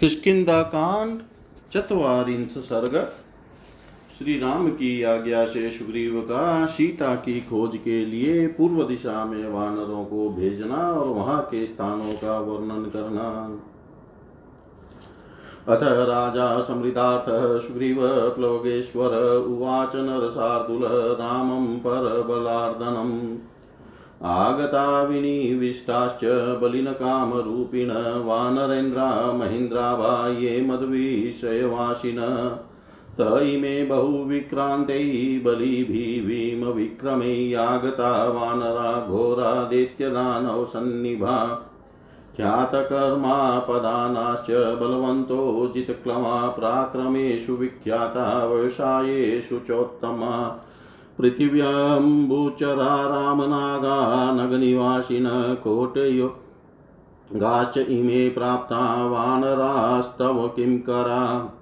किष्किंदा कांड, चतवारिंश सर्ग। श्री राम की आज्ञा से सुग्रीव का सीता की खोज के लिए पूर्व दिशा में वानरों को भेजना और वहाँ के स्थानों का वर्णन करना। अथ राजा समृतार्थ सुग्रीव प्लवगेश्वर उवाच नरसार्दुल रामं परबलार्दनम् आगता विनिविष्टाश्च बलिनकामरूपिण वानरेन्द्रा महेन्द्रा वा ये मद्विषयवासिन त इमे बहुविक्रान्तै बलिभिर्भीमविक्रमै आगता वानरा घोरादित्यदानौ सन्निभा। ख्यातकर्मापदानाश्च बलवन्तो जितक्लमा पराक्रमेषु विख्याता व्यवसायेषु चोत्तमा। पृथिव्यम्बुचरा रामनागा नगनिवासिन कोटयो। गाश्च इमे प्राप्ता वानरास्तव किं करा।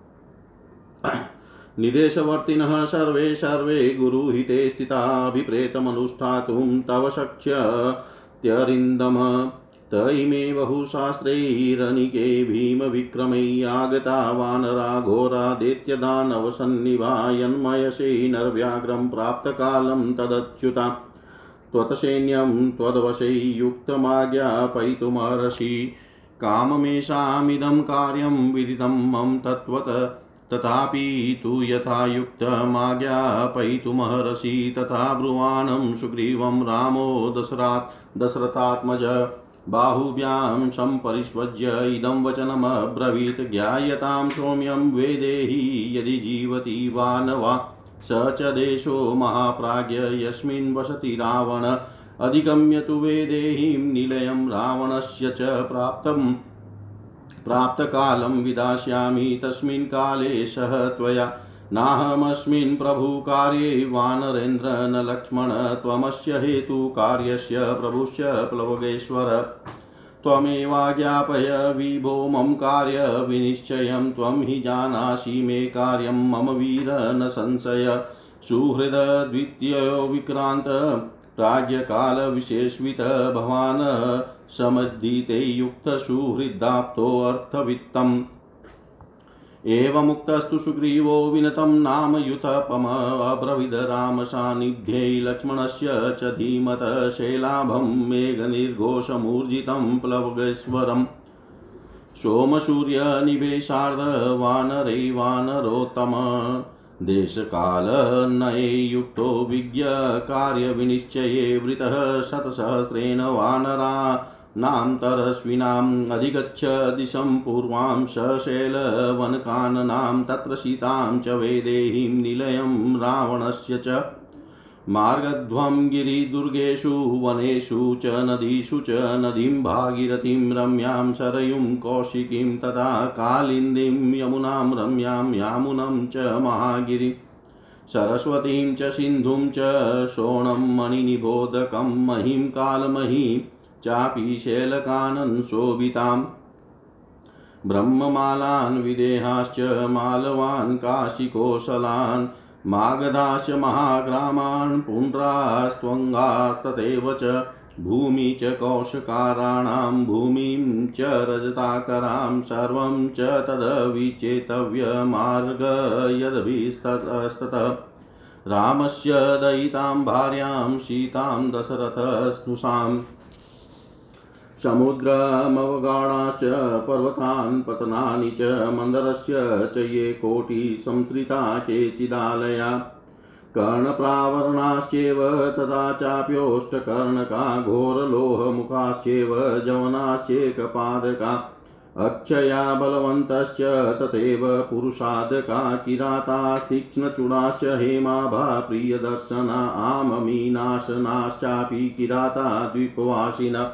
निदेशवर्तिनः सर्वे सर्वे गुरुहिते स्थिताभिप्रेतमनुष्ठातुं तव शक्ष्यत्यरिन्दम त इमे बहुशास्त्रैरनिके भीमविक्रमै आगता वानरा घोरादेत्यदानवसन्निभायन्मयसे नरव्याघ्रं प्राप्तकालं तदच्युता। त्वत्सैन्यं त्वद्वशै युक्तमाज्ञापयितुमर्हसि। काममेषामिदं कार्यं विदितं मम तत्त्वत। तथापि तु यथा तथा ब्रुवाणं सुग्रीवं रामो दशरात् दशरथात्मज। बाहुभ्यां सम्परिष्वज्य इदं वचनमब्रवीत् ज्ञायतां सौम्यं वेदेहि यदि जीवति वा न वा स च देशो महाप्राज्ञ यस्मिन् वसति रावण। अधिगम्य तु वेदेहीं निलयं रावणस्य च प्राप्तम् प्राप्तकालं विदास्यामि तस्मिन् काले सह त्वया नाहमस्मिन् प्रभुकार्ये वानरेन्द्र न लक्ष्मण त्वमस्य हेतुकार्यस्य प्रभुश्च प्लवगेश्वर त्वमेवाज्ञापय विभो मम कार्यविनिश्चयं त्वं हि जानासि मे कार्यं, मम वीर न संशय। सुहृदद्वितीयो विक्रान्त प्राज्ञकालविशेषवित भवान् समद्धिते युक्तसुहृदाप्तोऽर्थवित्तम् एवमुक्तस्तु सुग्रीवो विनतं नाम युथपमब्रविद रामसान्निध्ये लक्ष्मणस्य च धीमत शैलाभं मेघनिर्घोषमूर्जितं प्लवगेश्वरम्। सोमसूर्यनिवेशार्धवानरै वानरोत्तम देशकालनये युक्तो विज्ञकार्यविनिश्चये वृतः शतसहस्रेण वानरा नाम तरस्विनाम् अधिगच्छ दिशं पूर्वां सशैलवनकाननां तत्र सीतां च वेदेहीं निलयं रावणस्य च मार्गध्वं गिरिदुर्गेषु, वनेषु च, नदीषु च, नदीं भागीरथीं रम्यां सरयुं कौशिकीं तथा कालिन्दीं यमुनां रम्यां यामुनं च महागिरिं। सरस्वतीं च सिन्धुं च शोणं मणिनिबोधकं महीं कालमहीं चापि शैलकानन् शोभिताम्। ब्रह्ममालान् विदेहाश्च मालवान् काशिकोशलान् मागधाश्च महाग्रामान् पुण्ड्रास्त्वङ्गास्तथैव च भूमि च कौशकाराणां भूमिं च रजताकरां सर्वं च तदविचेतव्यमार्ग यदभिस्ततस्ततः रामस्य दयितां भार्यां सीतां दशरथस्नुषाम् समुद्रमवगाढाश्च पर्वतान् पतनानि च, मन्दरस्य च ये कोटिसंसृता केचिदालया। कर्णप्रावरणाश्चैव तथा चाप्योष्टकर्णका, घोरलोहमुखाश्चैव जवनाश्चैकपादका, अक्षया बलवन्तश्च तथैव पुरुषादका, किराता, तीक्ष्णचूडाश्च, हेमाभा, प्रियदर्शना, आममीनाशनाश्चापि किराता, द्वीपवासिनः।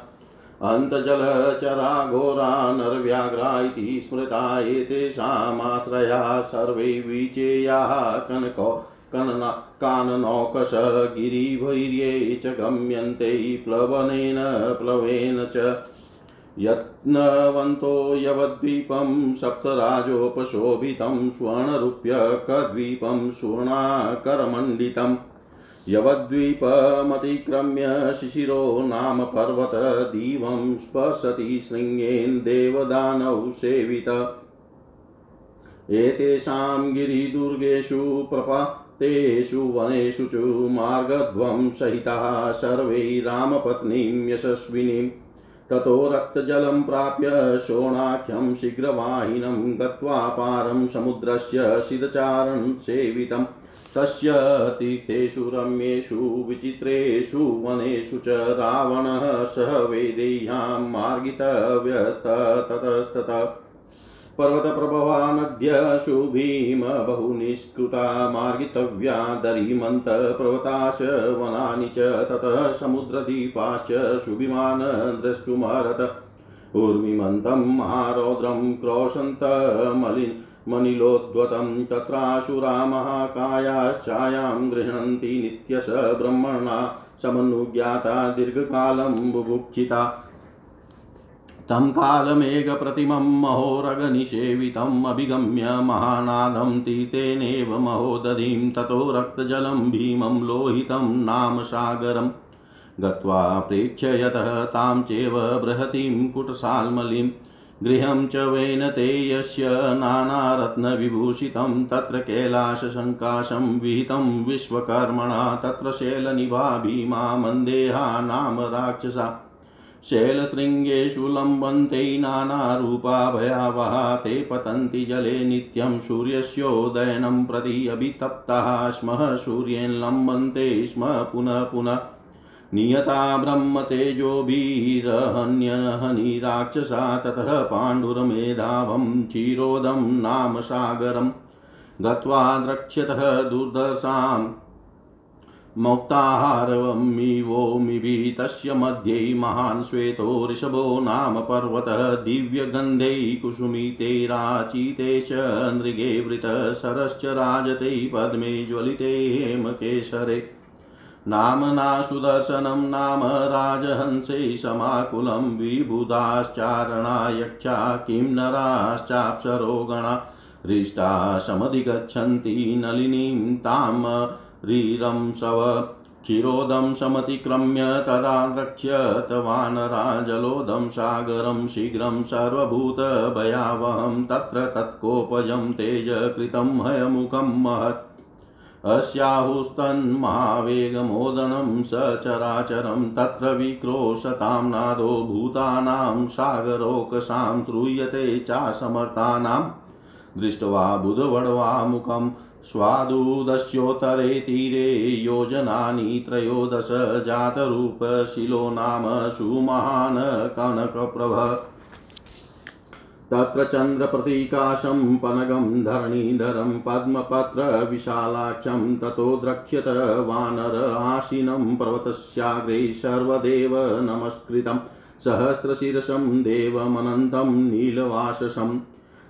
अन्तजलचरा घोरा नरव्याघ्रा इति स्मृता एतेषामाश्रया सर्वे विचेयाः कनको कनना काननौकश गिरिभैर्ये च गम्यन्ते प्लवनेन प्लवेन च यत्नवन्तो यवद्वीपं सप्तराजोपशोभितं स्वर्णरूप्यकद्वीपं सुवर्णाकरमण्डितम् यवद्वीपमतिक्रम्य शिशिरो नाम पर्वतदिवं स्पशति शृङ्गेन देवदानौ सेवित। एतेषां गिरिदुर्गेषु प्रपातेषु वनेषु च मार्गध्वं सहिताः सर्वै रामपत्नीं यशस्विनीम् ततो रक्तजलं प्राप्य शोणाख्यं शीघ्रवाहिनं गत्वा पारं समुद्रस्य सिदचारं सेवितम्। तस्य तीर्थेषु रम्येषु विचित्रेषु वनेषु च रावणः सह वेदेय्यां मार्गितव्यस्ततस्ततः। पर्वतप्रभवा नद्यशु भीम बहुनिष्कृता मार्गितव्या दरीमन्त पर्वताश वनानि च ततः समुद्रदीपाश्च शुभिमान् द्रष्टुमर्हत ऊर्मिमन्तं महारौद्रं क्रोशन्तमलिन् मनिलोद्वतं तत्राशुरा महाकायाश्चायां गृह्णन्ति नित्यश ब्रह्मणा समनुज्ञाता दीर्घकालं बुभुक्षिता। तं कालमेघप्रतिमं महोरगनिषेवितम् अभिगम्य महानादं तीतेनेव महोदधिं ततो रक्तजलं भीमं लोहितं नाम सागरम् गत्वा प्रेक्ष्य यतः तां चैव बृहतीं कुटसाल्मलीं। गृहं च वेनते यस्य नानारत्नविभूषितं, तत्र कैलाससङ्काशं विहितं विश्वकर्मणा, तत्र शैलनिभा भीमा मन्देहा नाम राक्षसा। शैलशृङ्गेषु लम्बन्ते नानारूपा भयावहा, ते पतन्ति जले नित्यं सूर्यस्योदयनं प्रति अभितप्ताः, स्मः सूर्येन् लम्बन्ते, स्म पुनः पुनः नियता ब्रह्मतेजोभिरहन्यहनि राक्षसा ततः पाण्डुरमेधावं क्षीरोदं नाम सागरं गत्वा द्रक्ष्यतः दुर्दशाम् मौक्ताहारमिवोमिभिः तस्य मध्ये महान् श्वेतो ऋषभो नाम पर्वतः दिव्यगन्धैः कुसुमितैराचिते च नृगे वृतः सरश्च राजते पद्मे ज्वलिते हेमकेशरे नाम्ना सुदर्शनं नाम राजहंसे समाकुलं विबुधाश्चारणा यक्षा किं नराश्चाप्सरो गणा हृष्टा समधिगच्छन्ति नलिनीं ताम् रीरं क्षीरोदं समतिक्रम्य तदा द्रक्ष्यत वानरा जलोदं सागरं शीघ्रं सर्वभूतभयावहं तत्र तत्कोपजं तेजकृतं हयमुखं महत्। अस्याहुस्तन्मावेगमोदनं सचराचरं तत्र विक्रोशतां नादो भूतानां सागरोकसां श्रूयते चासमर्थानां। दृष्ट्वा बुधवड्वामुखम् स्वादुदस्योत्तरे तीरे योजनानि त्रयोदश जातरूपशिलो नाम सुमहान् कनकप्रभ। तत्र चन्द्रप्रतीकाशं पनगं धरणीधरं पद्मपत्रविशालाक्षं ततो द्रक्ष्यत वानर आसीनं पर्वतस्याग्रे सर्वदेव नमस्कृतं सहस्रशिरसं देवमनन्तं नीलवाससम्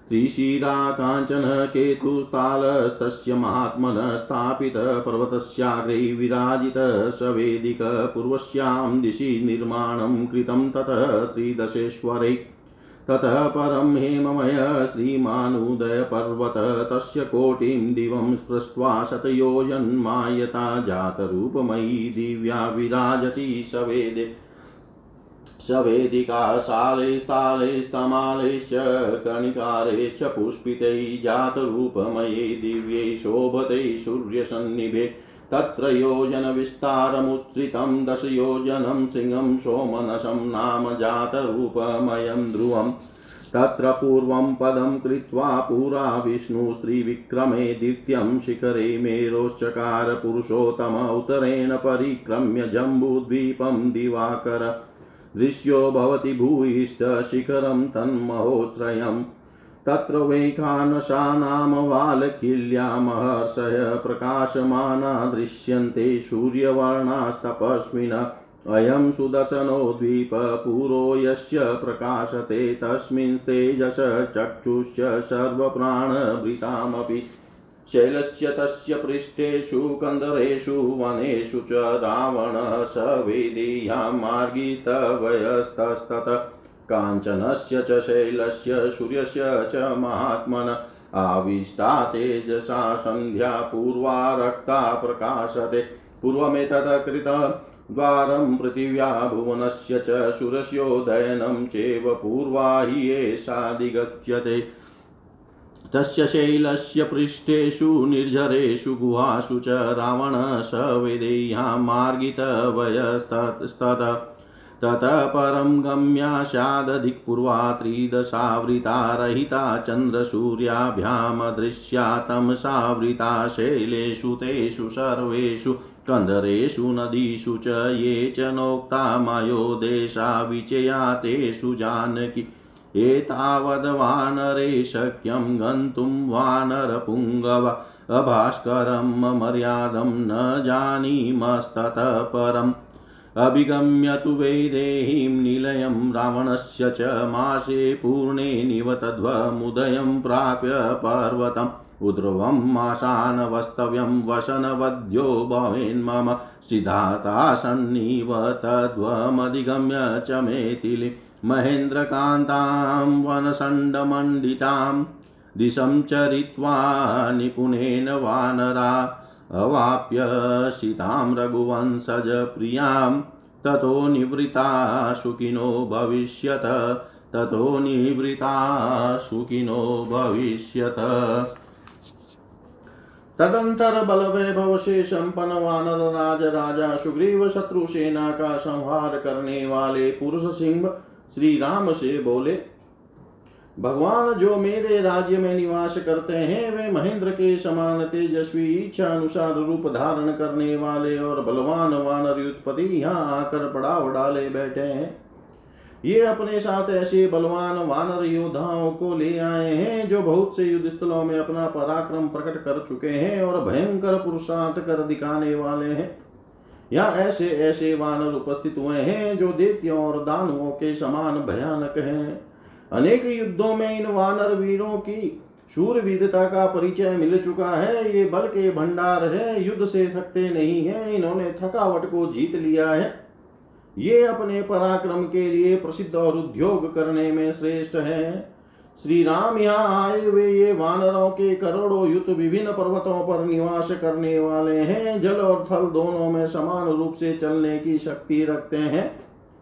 त्रिशिरा काञ्चन केतुस्थालस्तस्य महात्मनः स्थापितः पर्वतस्याग्रे विराजितः सवेदिकपूर्वस्यां दिशि निर्माणं कृतं ततः त्रिदशेश्वरै ततः परं हेममय श्रीमानुदयपर्वतः, तस्य कोटिं दिवं स्पृष्ट्वा शतयोजन्मायता जातरूपमयी दिव्या विराजति सवेदे सवेदिका शालैस्तालैस्तमालैश्च कणिकारैश्च पुष्पितैः जातरूपमये दिव्यै शोभते सूर्यसन्निभे। तत्र योजनविस्तारमुत्थितं दशयोजनं शृङ्गं सोमनसं नाम जातरूपमयं ध्रुवम् तत्र पूर्वं पदं कृत्वा पुरा विष्णुस्त्रिविक्रमे दित्यं शिखरे मेरोश्चकार पुरुषोत्तम उत्तरेण परिक्रम्य जम्बूद्वीपं दिवाकर। दृश्यो भवति भूयिष्ठशिखरं तन्महोत्रयम्। तत्र वैखानसा नाम वालकिल्या महर्षय प्रकाशमाना दृश्यन्ते सूर्यवर्णास्तपस्विन अयं सुदर्शनो द्वीपपुरो यस्य प्रकाशते तस्मिन् तेजस चक्षुश्च सर्वप्राणभृतामपि। शैलस्य तस्य पृष्ठेषु, कन्दरेषु, वनेषु च रावणः स मार्गितवयस्तस्तत। काञ्चनस्य च शैलस्य, सूर्यस्य च महात्मन। आविष्टा तेजसा, सन्ध्या पूर्वा रक्ता प्रकाशते। पूर्वमेतत् द्वारं पृथिव्या भुवनस्य च सुरस्योदयनं चैव पूर्वा हि एषाधिगच्छते तस्य शैलस्य पृष्ठेषु, निर्झरेषु, गुहासु च रावणः स वेदेय्यां मार्गितवयस्तत ततः परं गम्यास्यादधिक्पूर्वा त्रिदशावृता रहिता चन्द्रसूर्याभ्यामदृश्या तमसावृता शैलेषु तेषु सर्वेषु कन्दरेषु नदीषु च ये च नोक्ता मयो देशा विचया तेषु जानकी। एतावद्वानरे शक्यं गन्तुं वानरपुङ्गव, अभास्करं मर्यादं न जानीमस्ततः परम् अभिगम्य तु वैदेहीं निलयं रावणस्य च मासे पूर्णे निवतध्वमुदयं प्राप्य पर्वतम्। उद्ध्रुवं मासानवस्तव्यं वसनवद्यो भवेन्मम सिद्धातासन्निव तद्वमधिगम्य च मेथिलीं। महेन्द्रकान्तां वनसण्डमण्डितां दिशं चरित्वा निपुणेन वानरा अवाप्य सीतां रघुवंशजप्रियाँ ततो निवृता सुखिनो भविष्यत। ततो निवृता सुखिनो भविष्यत। तदंतर बल वैभव से संपन्न वानर राज राजा सुग्रीव शत्रु सेना का संहार करने वाले पुरुष सिंह श्री राम से बोले भगवान जो मेरे राज्य में निवास करते हैं, वे महेंद्र के समान तेजस्वी इच्छा अनुसार रूप धारण करने वाले और बलवान वानर युद्धपति यहाँ आकर पड़ाव डाले बैठे हैं। ये अपने साथ ऐसे बलवान वानर योद्धाओं को ले आए हैं, जो बहुत से युद्ध स्थलों में अपना पराक्रम प्रकट कर चुके हैं और भयंकर पुरुषार्थ कर दिखाने वाले हैं। यहाँ ऐसे ऐसे वानर उपस्थित हुए हैं, जो दैत्यों और दानवों के समान भयानक हैं। अनेक युद्धों में इन वानर वीरों की शूरवीरता का परिचय मिल चुका है। ये बल के भंडार है, युद्ध से थकते नहीं है, इन्होंने थकावट को जीत लिया है। ये अपने पराक्रम के लिए प्रसिद्ध और उद्योग करने में श्रेष्ठ है। श्री राम यहाँ आए हुए ये वानरों के करोड़ों युद्ध विभिन्न पर्वतों पर निवास करने वाले हैं। जल और थल दोनों में समान रूप से चलने की शक्ति रखते हैं।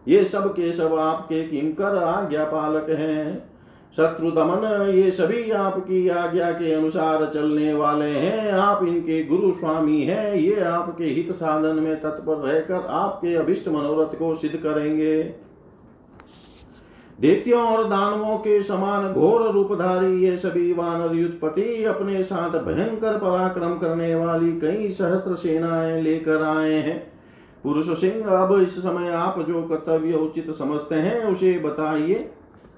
ये सब के सब आपके किंकर आज्ञा पालक हैं। शत्रु दमन, ये सभी आपकी आज्ञा के अनुसार चलने वाले हैं। आप इनके गुरु स्वामी हैं। ये आपके हित साधन में तत्पर रहकर आपके अभिष्ट मनोरथ को सिद्ध करेंगे। दैत्यों और दानवों के समान घोर रूपधारी ये सभी वानर युद्धपति, अपने साथ भयंकर पराक्रम करने वाली कई सहस्त्र सेनाएँ लेकर आए हैं। पुरुष सिंह, अब इस समय आप जो कर्तव्य उचित समझते हैं, उसे बताइए।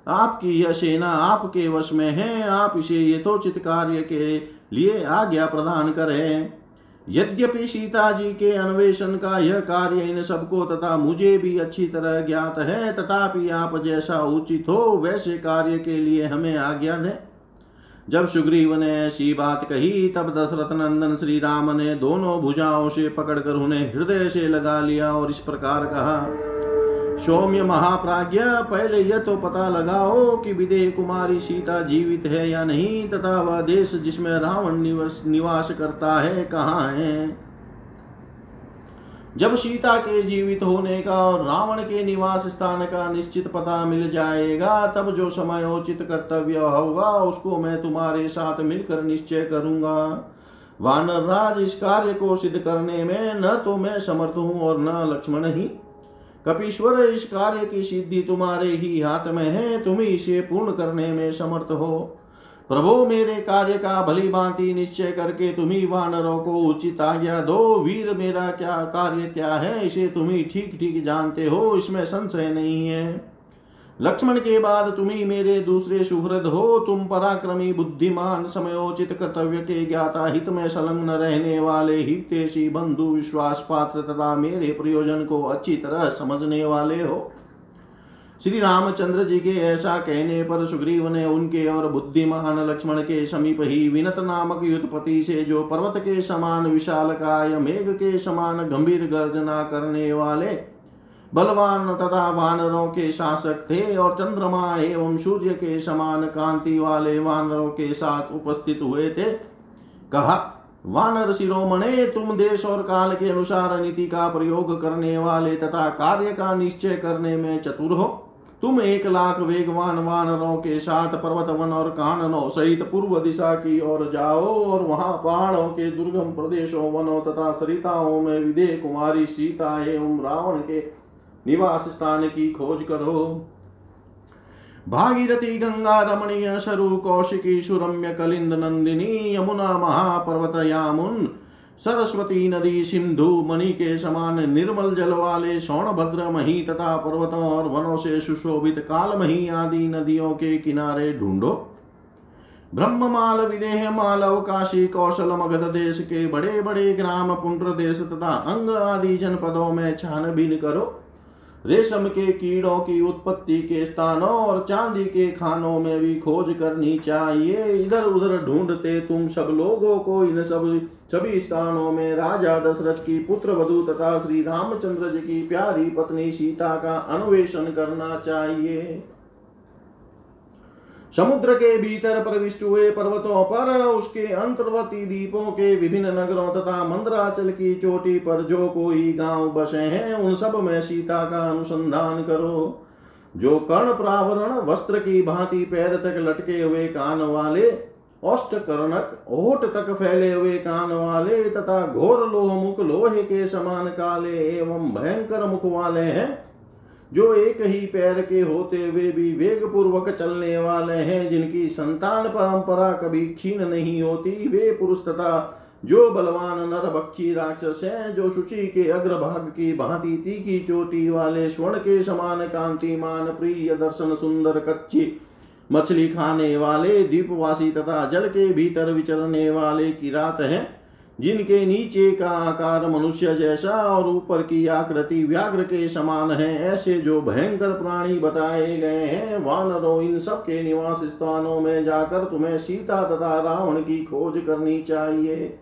आपकी यह सेना आपके वश में है, आप इसे यथोचित कार्य के लिए आज्ञा प्रदान करें। यद्यपि सीता जी के अन्वेषण का यह कार्य इन सबको तथा मुझे भी अच्छी तरह ज्ञात है, तथापि आप जैसा उचित हो, वैसे कार्य के लिए हमें आज्ञा दें। जब सुग्रीव ने ऐसी बात कही, तब दशरथ नंदन श्री राम ने दोनों भुजाओं से पकड़कर उन्हें हृदय से लगा लिया और इस प्रकार कहा, सौम्य महाप्राज्य पहले यह तो पता लगाओ कि विदेह कुमारी सीता जीवित है या नहीं, तथा वह देश जिसमें रावण निवास निवास करता है, कहाँ है? जब सीता के जीवित होने का और रावण के निवास स्थान का निश्चित पता मिल जाएगा, तब जो समयोचित कर्तव्य होगा, उसको मैं तुम्हारे साथ मिलकर निश्चय करूँगा। वानर राज इस कार्य को सिद्ध करने में न तो मैं समर्थ हूँ और न लक्ष्मण ही। कपीश्वर, इस कार्य की सिद्धि तुम्हारे ही हाथ में है, तुम इसे पूर्ण करने में समर्थ हो। प्रभु, मेरे कार्य का भली भांति निश्चय करके तुम्ही वानरों को उचित आज्ञा दो। वीर, मेरा क्या कार्य क्या है? इसे तुम्ही ठीक ठीक जानते हो, इसमें संशय नहीं है। लक्ष्मण के बाद तुम्ही मेरे दूसरे सुहृद हो। तुम पराक्रमी, बुद्धिमान, समयोचित कर्तव्य के ज्ञाता, हित में संलग्न रहने वाले हितेशी बंधु विश्वास पात्र तथा मेरे प्रयोजन को अच्छी तरह समझने वाले हो। श्री रामचंद्र जी के ऐसा कहने पर सुग्रीव ने उनके और बुद्धिमान लक्ष्मण के समीप ही विनत नामक युद्धपति से जो पर्वत के समान विशाल काय मेघ के समान गंभीर गर्जना करने वाले बलवान तथा वानरों के शासक थे और चंद्रमा एवं सूर्य के समान कांति वाले वानरों के साथ उपस्थित हुए थे, कहा, वानर शिरोमणे, तुम देश और काल के अनुसार नीति का प्रयोग करने वाले तथा कार्य का निश्चय करने में चतुर हो। तुम एक लाख वेगवान वानरों के साथ पर्वत वन और काननों सहित पूर्व दिशा की ओर जाओ और वहाँ पहाड़ों के दुर्गम प्रदेशों, वनों तथा सरिताओं में विदे कुमारी सीता एवं रावण के निवास स्थान की खोज करो। भागीरथी गंगा, रमणीय सरु कौशिकी, सुरम्य कलिंद नंदिनी, यमुना महापर्वत, यामुन सरस्वती नदी सिंधु मणि के समान निर्मल जल वाले सोनभद्र मही तथा पर्वतों और वनों से सुशोभित कालमही आदि नदियों के किनारे ढूंढो। ब्रह्ममाल विदेह मालव काशी कौशल मगध देश के बड़े बड़े ग्राम, पुंड्र देश तथा अंग आदि जनपदों में छानबीन करो। रेशम के कीड़ों की उत्पत्ति के स्थानों और चांदी के खानों में भी खोज करनी चाहिए। इधर उधर ढूंढते तुम सब लोगों को इन सब सभी स्थानों में राजा दशरथ की पुत्र वधु तथा श्री रामचंद्र जी की प्यारी पत्नी सीता का अन्वेषण करना चाहिए। समुद्र के भीतर प्रविष्ट हुए पर्वतों पर, उसके अंतर्वर्ती द्वीपों के विभिन्न नगरों तथा मंदराचल की चोटी पर जो कोई गाँव बसे हैं, उन सब में सीता का अनुसंधान करो। जो कर्ण प्रावरण वस्त्र की भांति पैर तक लटके हुए कान वाले औष्ट कर्णक ओट तक फैले हुए कान वाले तथा घोर लोह मुख लोहे के समान काले एवं भयंकर मुख वाले हैं जो एक ही पैर के होते हुए भी वेग पूर्वक चलने वाले हैं, जिनकी संतान परंपरा कभी क्षीण नहीं होती, वे पुरुष तथा जो बलवान नर बक्षी राक्षस हैं, जो शुचि के अग्रभाग की भांति तीखी चोटी वाले स्वर्ण के समान कांतिमान, प्रिय दर्शन सुंदर कच्ची मछली खाने वाले, दीपवासी तथा जल के भीतर विचरने वाले किरात हैं। जिनके नीचे का आकार मनुष्य जैसा और ऊपर की आकृति व्याघ्र के समान है, ऐसे जो भयंकर प्राणी बताए गए हैं, वानरों इन सब के निवास स्थानों में जाकर तुम्हें सीता तथा रावण की खोज करनी चाहिए।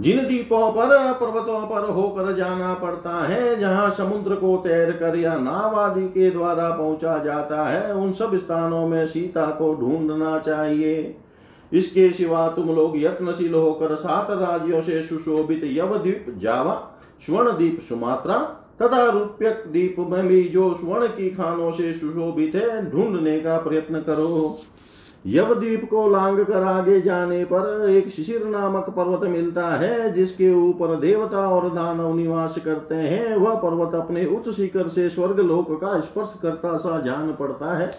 जिन द्वीपों पर, पर्वतों पर होकर जाना पड़ता है, जहाँ समुद्र को तैर कर या नाव आदि के द्वारा पहुँचा जाता है, उन सब स्थानों में सीता को ढूंढना चाहिए। इसके सिवा तुम लोग यत्नशील होकर सात राज्यों से सुशोभित यवद्वीप जावा स्वर्ण द्वीप सुमात्रा तथा रूप्यक द्वीप में भी जो स्वर्ण की खानों से सुशोभित है, ढूँढने का प्रयत्न करो। यवद्वीप को लांग कर आगे जाने पर एक शिशिर नामक पर्वत मिलता है, जिसके ऊपर देवता और दानव निवास करते हैं। वह पर्वत अपने उच्च शिखर से स्वर्ग लोक का स्पर्श करता सा जान पड़ता है।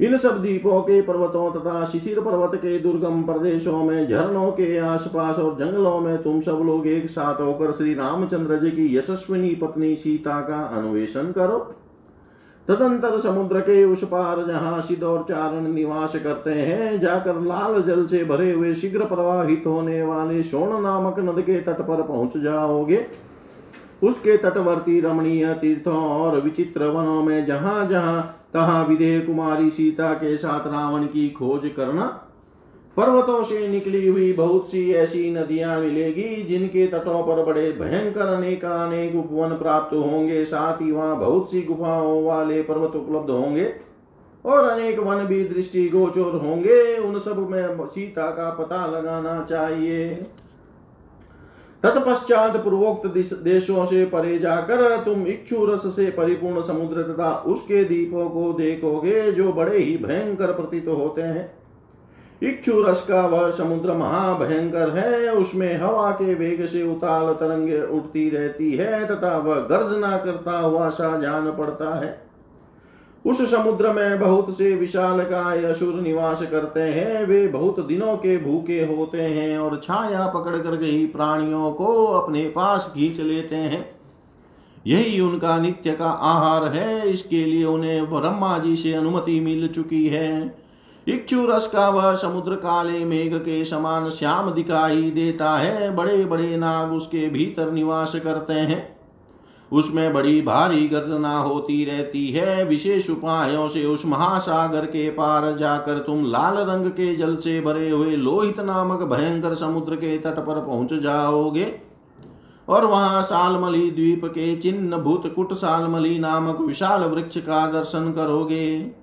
इन सब द्वीपों के पर्वतों तथा शिशिर पर्वत के दुर्गम प्रदेशों में, झरनों के आसपास और जंगलों में तुम सब लोग एक साथ होकर श्री रामचंद्र जी की यशस्विनी पत्नी सीता का अन्वेषण करो। तदंतर समुद्र के उस पार जहाँ सिद्ध और चारण निवास करते हैं, जाकर लाल जल से भरे हुए शीघ्र प्रवाहित होने वाले सोन नामक नद के तट पर पहुँच जाओगे। उसके तटवर्ती रमणीय तीर्थों और विचित्र वनों में जहाँ जहाँ तहा विदेह कुमारी सीता के साथ रावण की खोज करना। पर्वतों से निकली हुई बहुत सी ऐसी नदियाँ मिलेगी, जिनके तटों पर बड़े भयंकर अनेक अनेक उपवन प्राप्त होंगे। साथ ही वहाँ बहुत सी गुफाओं वाले पर्वत उपलब्ध होंगे और अनेक वन भी दृष्टि गोचर होंगे। उन सब में सीता का पता लगाना चाहिए। तत्पश्चात पूर्वोक्त देशों से परे जाकर तुम इच्छु रस से परिपूर्ण समुद्र तथा उसके दीपों को देखोगे, जो बड़े ही भयंकर प्रतीत होते हैं। इच्छु रस का वह समुद्र महाभयंकर है, उसमें हवा के वेग से उताल तरंगे उठती रहती है, तथा वह गर्जना करता हुआ सा जान पड़ता है। उस समुद्र में बहुत से विशाल काय असुर निवास करते हैं। वे बहुत दिनों के भूखे होते हैं और छाया पकड़ कर गई प्राणियों को अपने पास खींच लेते हैं। यही उनका नित्य का आहार है। इसके लिए उन्हें ब्रह्मा जी से अनुमति मिल चुकी है। इच्छु रस का वह समुद्र काले मेघ के समान श्याम दिखाई देता है। बड़े बड़े नाग उसके भीतर निवास करते हैं। उसमें बड़ी भारी गर्जना होती रहती है। विशेष उपायों से उस महासागर के पार जाकर तुम लाल रंग के जल से भरे हुए लोहित नामक भयंकर समुद्र के तट पर पहुँच जाओगे। और वहाँ सालमली द्वीप के चिन्ह भूत कुट सालमली नामक विशाल वृक्ष का दर्शन करोगे।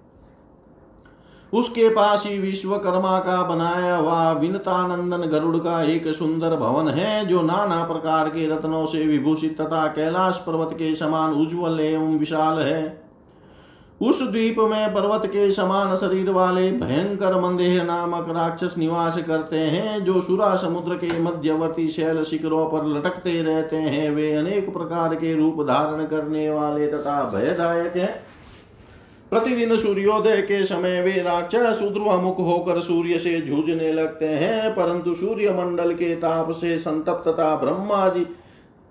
उसके पास ही विश्वकर्मा का बनाया हुआ विनतानंदन गरुड़ का एक सुंदर भवन है, जो नाना प्रकार के रत्नों से विभूषित तथा कैलाश पर्वत के समान उज्जवल एवं विशाल है। उस द्वीप में पर्वत के समान शरीर वाले भयंकर मंदेह नामक राक्षस निवास करते हैं, जो सुरा समुद्र के मध्यवर्ती शैल शिखरों पर लटकते रहते हैं। वे अनेक प्रकार के रूप धारण करने वाले तथा भयदायक हैं। प्रतिदिन सूर्योदय के समय वे राक्षस उद्रमुख होकर सूर्य से जूझने लगते हैं, परंतु सूर्य मंडल के ताप से संतप्तता ब्रह्मा जी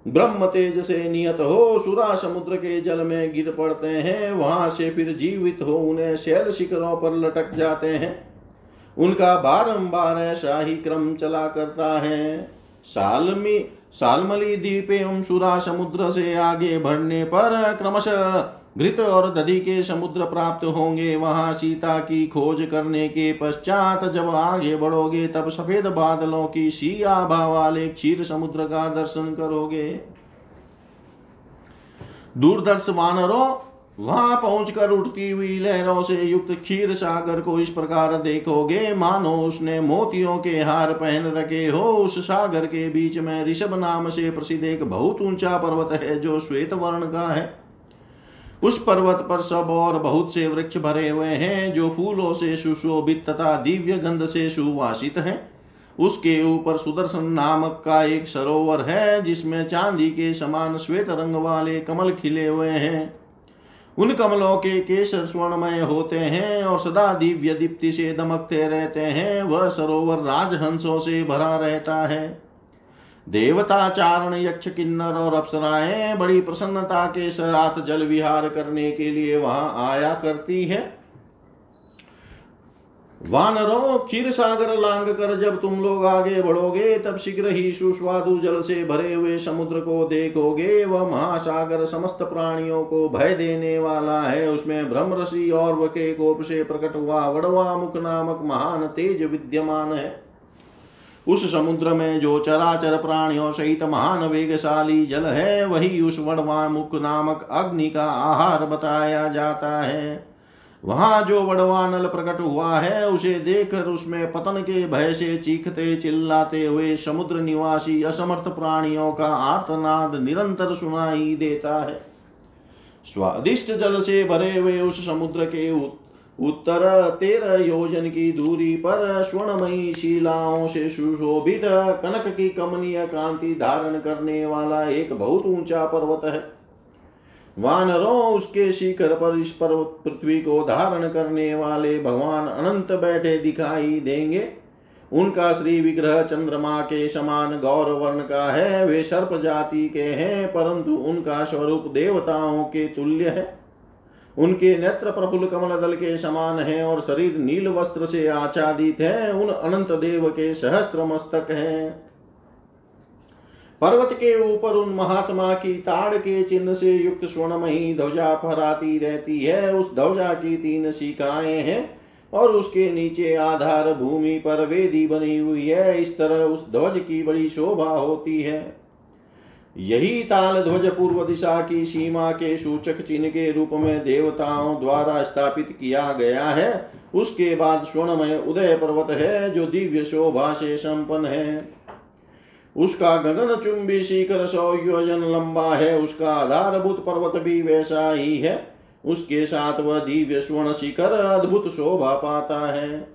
ब्रह्म तेज से नियत हो सुरा समुद्र के जल में गिर पड़ते हैं, वहाँ से फिर जीवित हो उन्हें शैल शिखरों पर लटक जाते हैं। उनका बारंबार ऐसा ही क्रम चला करता है। सालमी, सालमली द्वीप एवं सुरा समुद्र से आगे बढ़ने पर क्रमशः घृत और दधि के समुद्र प्राप्त होंगे, वहाँ सीता की खोज करने के पश्चात जब आगे बढ़ोगे, तब सफ़ेद बादलों की सी आभा वाले क्षीर समुद्र का दर्शन करोगे। दूरदर्श वानरों वहाँ पहुंचकर उठती हुई लहरों से युक्त क्षीर सागर को इस प्रकार देखोगे, मानो उसने मोतियों के हार पहन रखे हो, उस सागर के बीच में ऋषभ नाम से प्रसिद्ध एक बहुत ऊँचा पर्वत है, जो श्वेत वर्ण का है। उस पर्वत पर सब और बहुत से वृक्ष भरे हुए हैं जो फूलों से सुशोभित तथा दिव्य गंध से सुवासित हैं। उसके ऊपर सुदर्शन नामक का एक सरोवर है, जिसमें चांदी के समान श्वेत रंग वाले कमल खिले हुए हैं। उन कमलों के केसर स्वर्णमय होते हैं और सदा दिव्य दीप्ति से दमकते रहते हैं। वह सरोवर राजहंसों से भरा रहता है। देवता चारण यक्ष किन्नर और अप्सराएँ बड़ी प्रसन्नता के साथ जल विहार करने के लिए वहाँ आया करती है। वानरों, क्षीर सागर लांग कर जब तुम लोग आगे बढ़ोगे, तब शीघ्र ही सुस्वादु जल से भरे हुए समुद्र को देखोगे। वह महासागर समस्त प्राणियों को भय देने वाला है। उसमें ब्रह्म ऋषि और वके कोप से प्रकट हुआ वड़वा मुख नामक महान तेज विद्यमान है। उस समुद्र में जो चराचर प्राणियों सहित महान वेगशाली जल है, वही उस वड़वामुख नामक अग्नि का आहार बताया जाता है। वहाँ जो वड़वानल प्रकट हुआ है, उसे देखकर उसमें पतन के भय से चीखते, चिल्लाते हुए समुद्र निवासी असमर्थ प्राणियों का आर्तनाद निरंतर सुनाई देता है। स्वादिष्ट जल से भरे हुए उस समुद्र के उत्तर तेरह योजन की दूरी पर स्वर्णमयी शिलाओं से सुशोभित कनक की कमनीय कांति धारण करने वाला एक बहुत ऊँचा पर्वत है। वानरों उसके शिखर पर इस पर्वत पृथ्वी को धारण करने वाले भगवान अनंत बैठे दिखाई देंगे। उनका श्री विग्रह चंद्रमा के समान गौर वर्ण का है, वे सर्प जाति के हैं, परंतु उनका स्वरूप देवताओं के तुल्य है। उनके नेत्र प्रफुल्ल कमल दल के समान है और शरीर नील वस्त्र से आच्छादित है, उन अनंत देव के सहस्त्र मस्तक हैं। पर्वत के ऊपर उन महात्मा की ताड़ के चिन्ह से युक्त स्वर्णमयी ध्वजा फहराती रहती है। उस ध्वजा की तीन शिकाएँ हैं और उसके नीचे आधार भूमि पर वेदी बनी हुई है। इस तरह उस ध्वज की बड़ी शोभा होती है। यही ताल ध्वज पूर्व दिशा की सीमा के सूचक चिन्ह के रूप में देवताओं द्वारा स्थापित किया गया है। उसके बाद स्वर्णमय उदय पर्वत है, जो दिव्य शोभा से संपन्न है। उसका गगन चुंबी शिखर सौ योजन लंबा है, उसका आधारभूत पर्वत भी वैसा ही है। उसके साथ वह दिव्य स्वर्ण शिखर अद्भुत शोभा पाता है।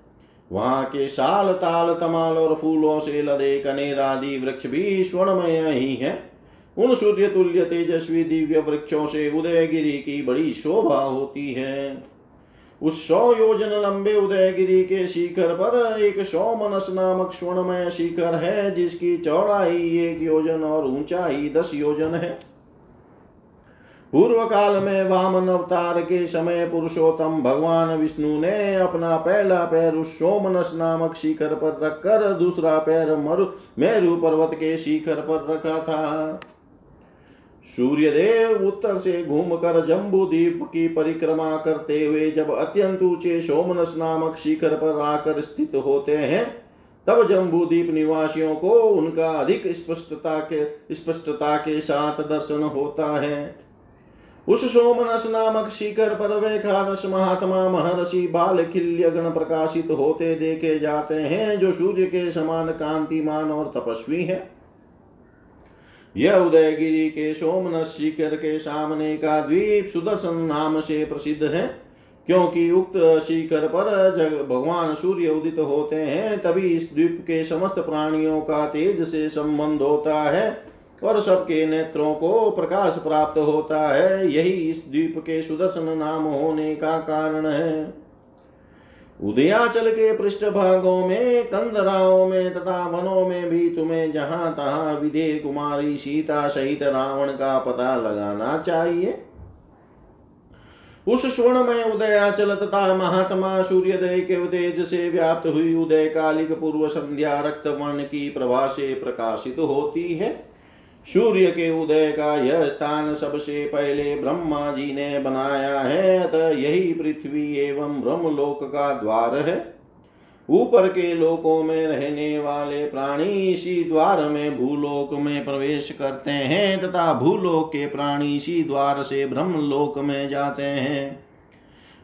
वहाँ के साल ताल, तमाल और फूलों से लदे कनेरादि वृक्ष भी स्वर्णमय ही है। उन सूर्य तुल्य तेजस्वी दिव्य वृक्षों से उदयगिरी की बड़ी शोभा होती है। उस सौ योजन लंबे उदयगिरी के शिखर पर एक सौ मनस नामक स्वर्णमय शिखर है, जिसकी चौड़ाई एक योजन और ऊंचाई दस योजन है। पूर्व काल में वामन अवतार के समय पुरुषोत्तम भगवान विष्णु ने अपना पहला पैर उस सोमनस नामक शिखर पर रखकर दूसरा पैर मरु मेरु पर्वत के शिखर पर रखा था। सूर्यदेव उत्तर से घूमकर जम्बू द्वीप की परिक्रमा करते हुए जब अत्यंत ऊँचे सोमनस नामक शिखर पर आकर स्थित होते हैं, तब जम्बू द्वीप निवासियों को उनका अधिक स्पष्टता के स्पष्टता के साथ दर्शन होता है। उस सोमनस नामक शिखर पर वे खानस महात्मा महर्षि बाल खिल्य गण प्रकाशित होते देखे जाते हैं, जो सूर्य के समान कांतिमान और तपस्वी है। यह उदयगिरी के सोमनस शिखर के सामने का द्वीप सुदर्शन नाम से प्रसिद्ध है। क्योंकि उक्त शिखर पर जग भगवान सूर्य उदित होते हैं, तभी इस द्वीप के समस्त प्राणियों का तेज से संबंध होता है और सबके नेत्रों को प्रकाश प्राप्त होता है। यही इस द्वीप के सुदर्शन नाम होने का कारण है। उदयाचल के पृष्ठ भागों में कंदराओं में तथा वनों में भी तुम्हें जहाँ तहां विदे कुमारी सीता सहित रावण का पता लगाना चाहिए। उस स्वर्ण में उदयाचल तथा महात्मा सूर्योदय के तेज से व्याप्त हुई उदय कालिक पूर्व संध्या रक्त वर्ण की प्रभा से प्रकाशित होती है। सूर्य के उदय का यह स्थान सबसे पहले ब्रह्मा जी ने बनाया है, अतः यही पृथ्वी एवं ब्रह्मलोक का द्वार है। ऊपर के लोकों में रहने वाले प्राणी इसी द्वार में भूलोक में प्रवेश करते हैं, तथा भूलोक के प्राणी इसी द्वार से ब्रह्मलोक में जाते हैं।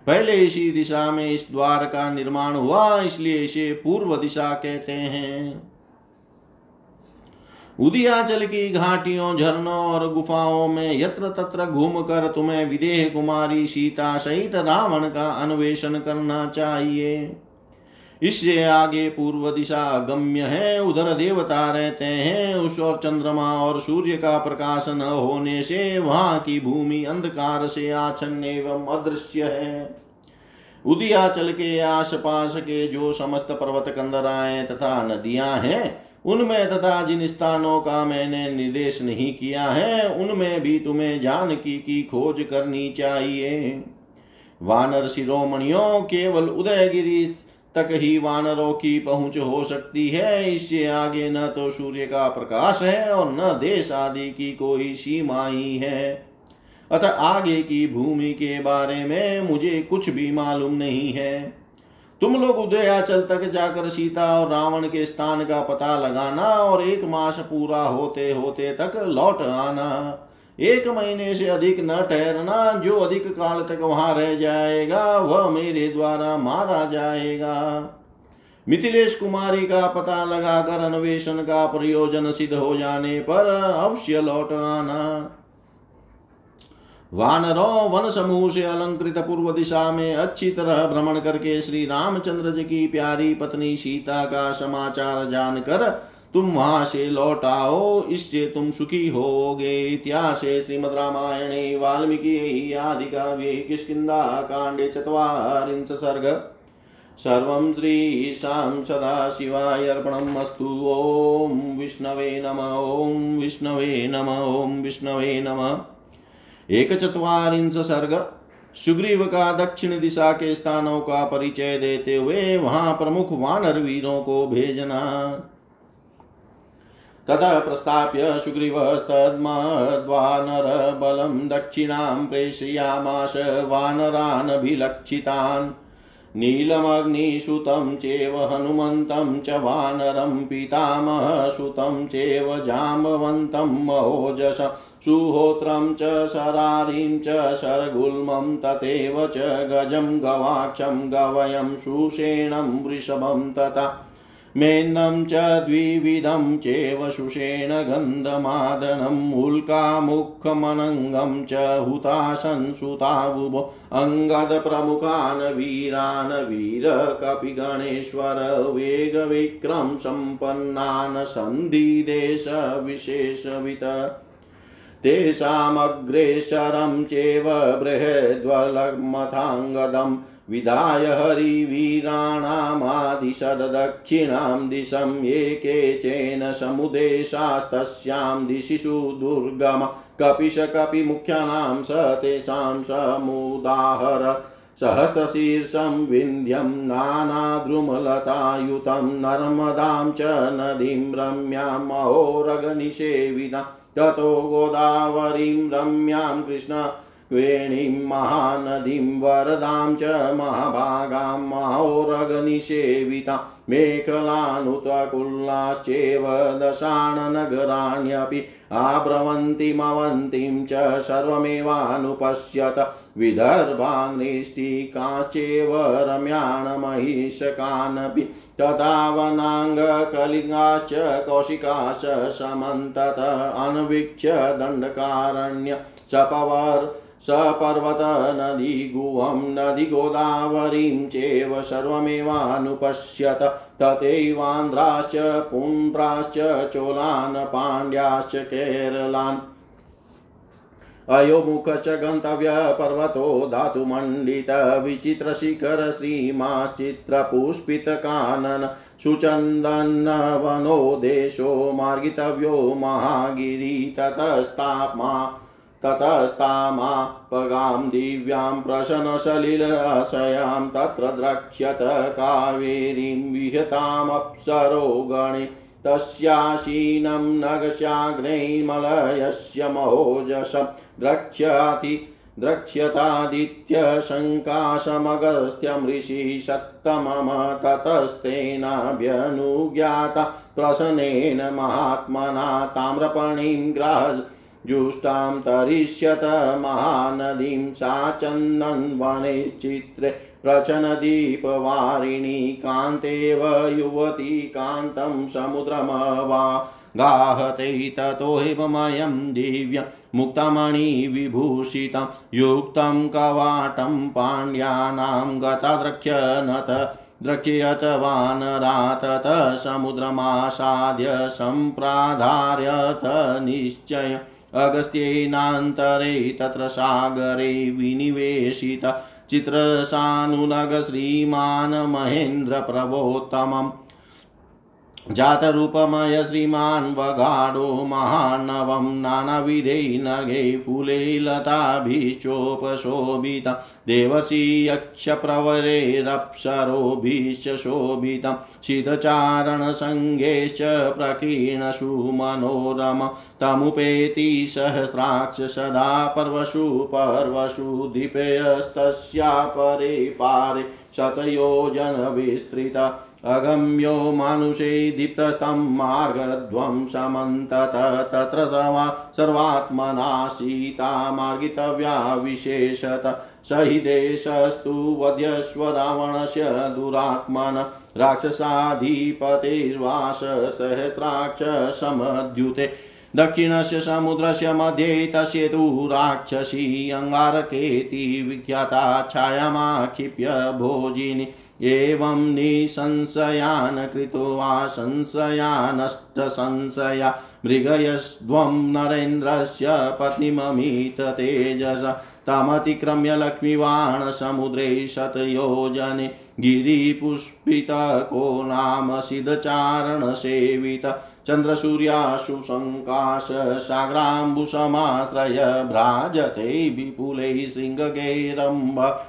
पहले इसी दिशा में इस द्वार का निर्माण हुआ, इसलिए इसे पूर्व दिशा कहते हैं। उदियाचल की घाटियों, झरनों और गुफाओं में यत्र तत्र घूम कर तुम्हें विदेह कुमारी सीता सहित रावण का अन्वेषण करना चाहिए। इससे आगे पूर्व दिशा गम्य है, उधर देवता रहते हैं, उस और चंद्रमा और सूर्य का प्रकाश न होने से वहाँ की भूमि अंधकार से आच्छन्न एवं अदृश्य है। उदियाचल के आसपास के जो समस्त पर्वत कंदराएँ तथा नदियाँ हैं उनमें तथा जिन स्थानों का मैंने निर्देश नहीं किया है, उनमें भी तुम्हें जानकी की खोज करनी चाहिए। वानर शिरोमणियों केवल उदयगिरी तक ही वानरों की पहुँच हो सकती है, इससे आगे न तो सूर्य का प्रकाश है और न देश आदि की कोई सीमा ही है। अतः आगे की भूमि के बारे में मुझे कुछ भी मालूम नहीं है। तुम लोग उदयाचल तक जाकर सीता और रावण के स्थान का पता लगाना और एक मास पूरा होते होते तक लौट आना। एक महीने से अधिक न ठहरना, जो अधिक काल तक वहाँ रह जाएगा, वह मेरे द्वारा मारा जाएगा। मिथिलेश कुमारी का पता लगाकर अन्वेषण का प्रयोजन सिद्ध हो जाने पर अवश्य लौट आना। वानरों वन समूह से अलंकृत पूर्व दिशा में अच्छी तरह भ्रमण करके श्री रामचंद्र जी की प्यारी पत्नी सीता का समाचार जानकर तुम वहाँ से लौट आओ, इससे तुम सुखी होगे। इतिहास श्रीमद रामायणे, वाल्मीकि आदि काव्ये किष्किन्धा कांडे चत्वारिंश सर्ग सर्वं श्रीशां सदाशिवाय अर्पणम् अस्तु। ॐ विष्णवे नम ॐ विष्णवे नम ॐ विष्णवे नमः। एक चतवारिंश सर्ग सुग्रीव का दक्षिण दिशा के स्थानों का परिचय देते हुए वहाँ प्रमुख वानर वीरों को भेजना। ततः प्रस्थाप्य सुग्रीवस्तद्मद्वानरबलं दक्षिणां प्रेषयामाश वानरानभिलक्षितान् नीलमग्निसुतं चेव हनुमन्तं च वानरं पितामहसुतं चेव जाम्बवन्तं महोजस सुहोत्रं च शरारीं च शरगुल्मं तथैव च गजं गवाक्षं गवयं सुषेणं वृषभं तथा मेन्दं च द्विविधं चेव सुषेण गन्धमादनम् उल्कामुखमनङ्गं च हुताशन् सुतावुभो अङ्गदप्रमुखान् वीरान् वीरकपिगणेश्वर वेगविक्रम सम्पन्नान् सन्धिदेशविशेषवित तेषामग्रेसरं चेव बृहद्वलमथाङ्गदम् विधाय हरिवीराणामादिशदक्षिणां दिशं ये केचेन समुदेशास्तस्यां दिशिषु दुर्गम कपिशकपिमुख्यानां स तेषां समुदाहर सहस्रशीर्षं विन्ध्यं नानाद्रुमलतायुतं नर्मदां च नदीं रम्यां महोरगनिषेवितां। ततो गोदावरीं रम्यां कृष्ण वेणीं महानदीं वरदां च महाभागां महोरगनिषेविता मेखलानुत्वकुल्लाश्चेव दशाननगराण्यपि आब्रवन्तीमवन्तीं च सर्वमेवानुपश्यत विदर्भान्निष्टिकाश्चेव रम्याणमहिषकानपि तथा वनाङ्गकलिङ्गाश्च कौशिकाश्च समन्तत अन्वीक्ष्य दण्डकारण्य सपवर् सपर्वतनदीगुहं नदीगोदावरीं चैव सर्वमेवानुपश्यत तथैवान्ध्राश्च पुण्ड्राश्च चोलान् पाण्ड्याश्च केरलान्। अयोमुख च गन्तव्यपर्वतो धातुमण्डितविचित्रशिखरश्रीमाश्चित्रपुष्पितकानन सुचन्दन्नवनो देशो मार्गितव्यो महागिरि ततस्ताप्मा ततस्तामापगां दिव्यां प्रशनसलिलशयां तत्र द्रक्ष्यत कावेरीं विहतामप्सरो गणे तस्याशीनं नगस्याग्नैर्मलयस्य महोजसं द्रक्ष्यति द्रक्ष्यतादित्यशङ्काशमगस्त्यमृषिसत्तमम ततस्तेनाभ्यनुज्ञाता प्रसन्नेन महात्मना ताम्रपणिं ग्राह जुष्टां तरिष्यत महानदीं सा चन्दन्वने प्रचनदीपवारिणी कान्तेव युवती कान्तं समुद्रमवा गाहते ततोहिममयं दिव्यं मुक्तमणिविभूषितं युक्तं कवाटं पाण्ड्यानां गतद्रक्ष्यनत द्रक्ष्यत वानरा ततः समुद्रमासाद्य सम्प्राधार्यत निश्चय अगस्त्येनान्तरे तत्र सागरे विनिवेशिता चित्रसानुनगश्रीमान् महेन्द्रप्रभोत्तमम् जातरूपमय श्रीमान् वगाढो महानवं नानाविधे नगे फूले लताभिश्चोपशोभितं देवसी यक्षप्रवरेरप्सरोभिश्च शोभितं, सिद्धचारणसङ्गेश्च प्रकीर्णसु मनोरम तमुपेति सहस्राक्ष सदा पर्वसु पर्वसु दीपेयस्तस्या परे पारे, शतयोजनविस्तृता अगम्यो मानुषे दीप्तस्तं मार्गध्वं समन्तत तत्र सर्वात्मना सीता मार्गितव्या विशेषत। स हि देशस्तु वध्यस्व रावणस्य दुरात्मन राक्षसाधिपतेर्वास सहस्राक्षसमद्युते दक्षिणस्य समुद्रस्य मध्ये तस्य तु राक्षसी अङ्गारकेति विख्याता छायामाक्षिप्य भोजिनी। एवं निसंशयान् कृत्वा संशयानष्टसंशया। मृगयस्त्वं नरेन्द्रस्य पत्नीममित तेजस। तमतिक्रम्य लक्ष्मीवाणसमुद्रे शतयोजने गिरिपुष्पितको नाम सिद्धचारणसेवित। चन्द्रसूर्याशु सङ्काश साग्राम्बुसमाश्रय भ्राजते विपुलै शृङ्गगैरम्ब।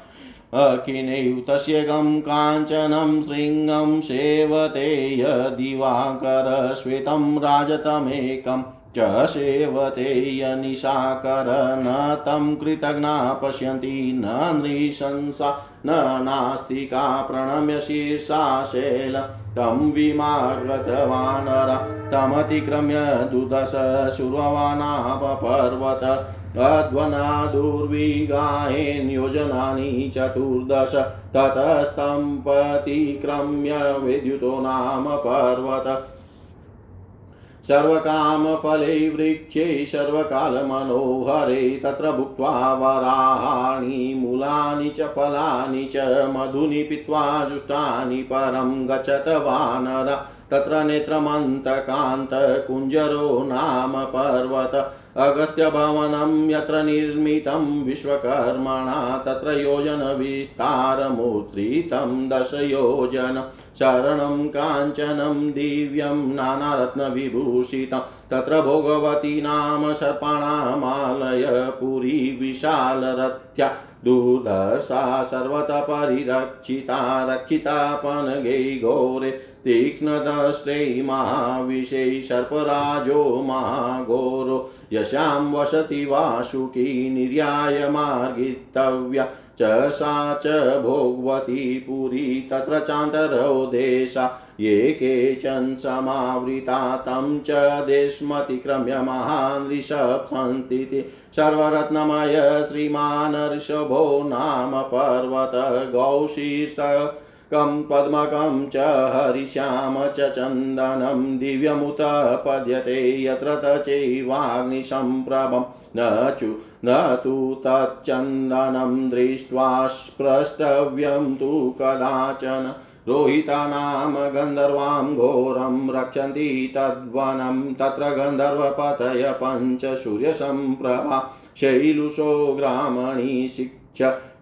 अखिनैव तस्य गं काञ्चनं शृङ्गं सेवते यदिवाकर श्वेतं राजतमेकम्। च सेवते यनिशाकर न तं कृतज्ञा पश्यन्ति न नृशंसा, न नास्तिका प्रणम्य शीर्षा शैल तं विमार्गतवानरा तमतिक्रम्य दुदश शुर्ववानापपर्वत अध्वना दुर्विगायेन्योजनानि चतुर्दश, ततस्तम्पतिक्रम्य विद्युतो नाम पर्वत। सर्वकामफले वृक्षे सर्वकालमनोहरे तत्र भुक्त्वा वराहाणि, मूलानि च फलानि च मधुनि पीत्वा जुष्टानि परं गच्छत वानर। तत्र नेत्रमन्तकान्तकुञ्जरो नाम पर्वत अगस्त्यभवनं यत्र निर्मितं विश्वकर्मणा तत्र योजनविस्तारमुत्रितं दशयोजन शरणं काञ्चनं दिव्यं नानारत्नविभूषितं तत्र भोगवती नाम सर्पाणामालय पुरी विशालरथ्या दुर्दशा सर्वतः परिरक्षिता रक्षितापनगे घोरे तीक्ष्णदष्टे महाविषे सर्पराजो महाघोरो, यशां वसति वासुकी निर्याय मार्गितव्या च सा च भोगवती पुरी, तत्र चान्तरो देशा। ये केचन समावृता तं च देशमतिक्रम्य महान् ऋषभसन्ति सर्वरत्नमय श्रीमान् ऋषभो नाम पर्वत गौशीर्ष कं पद्मकं च हरिश्याम च चन्दनं दिव्यमुत पद्यते यत्र तचैवाग्निसम्प्रभं न चु न तु तच्चन्दनं दृष्ट्वा स्प्रष्टव्यं तु कदाचन रोहितानां गन्धर्वां घोरं रक्षन्ति तद्वनं, तत्र गन्धर्वपतय पञ्चसूर्यसम्प्रभा। शैलुषो ग्रामणि शिक्ष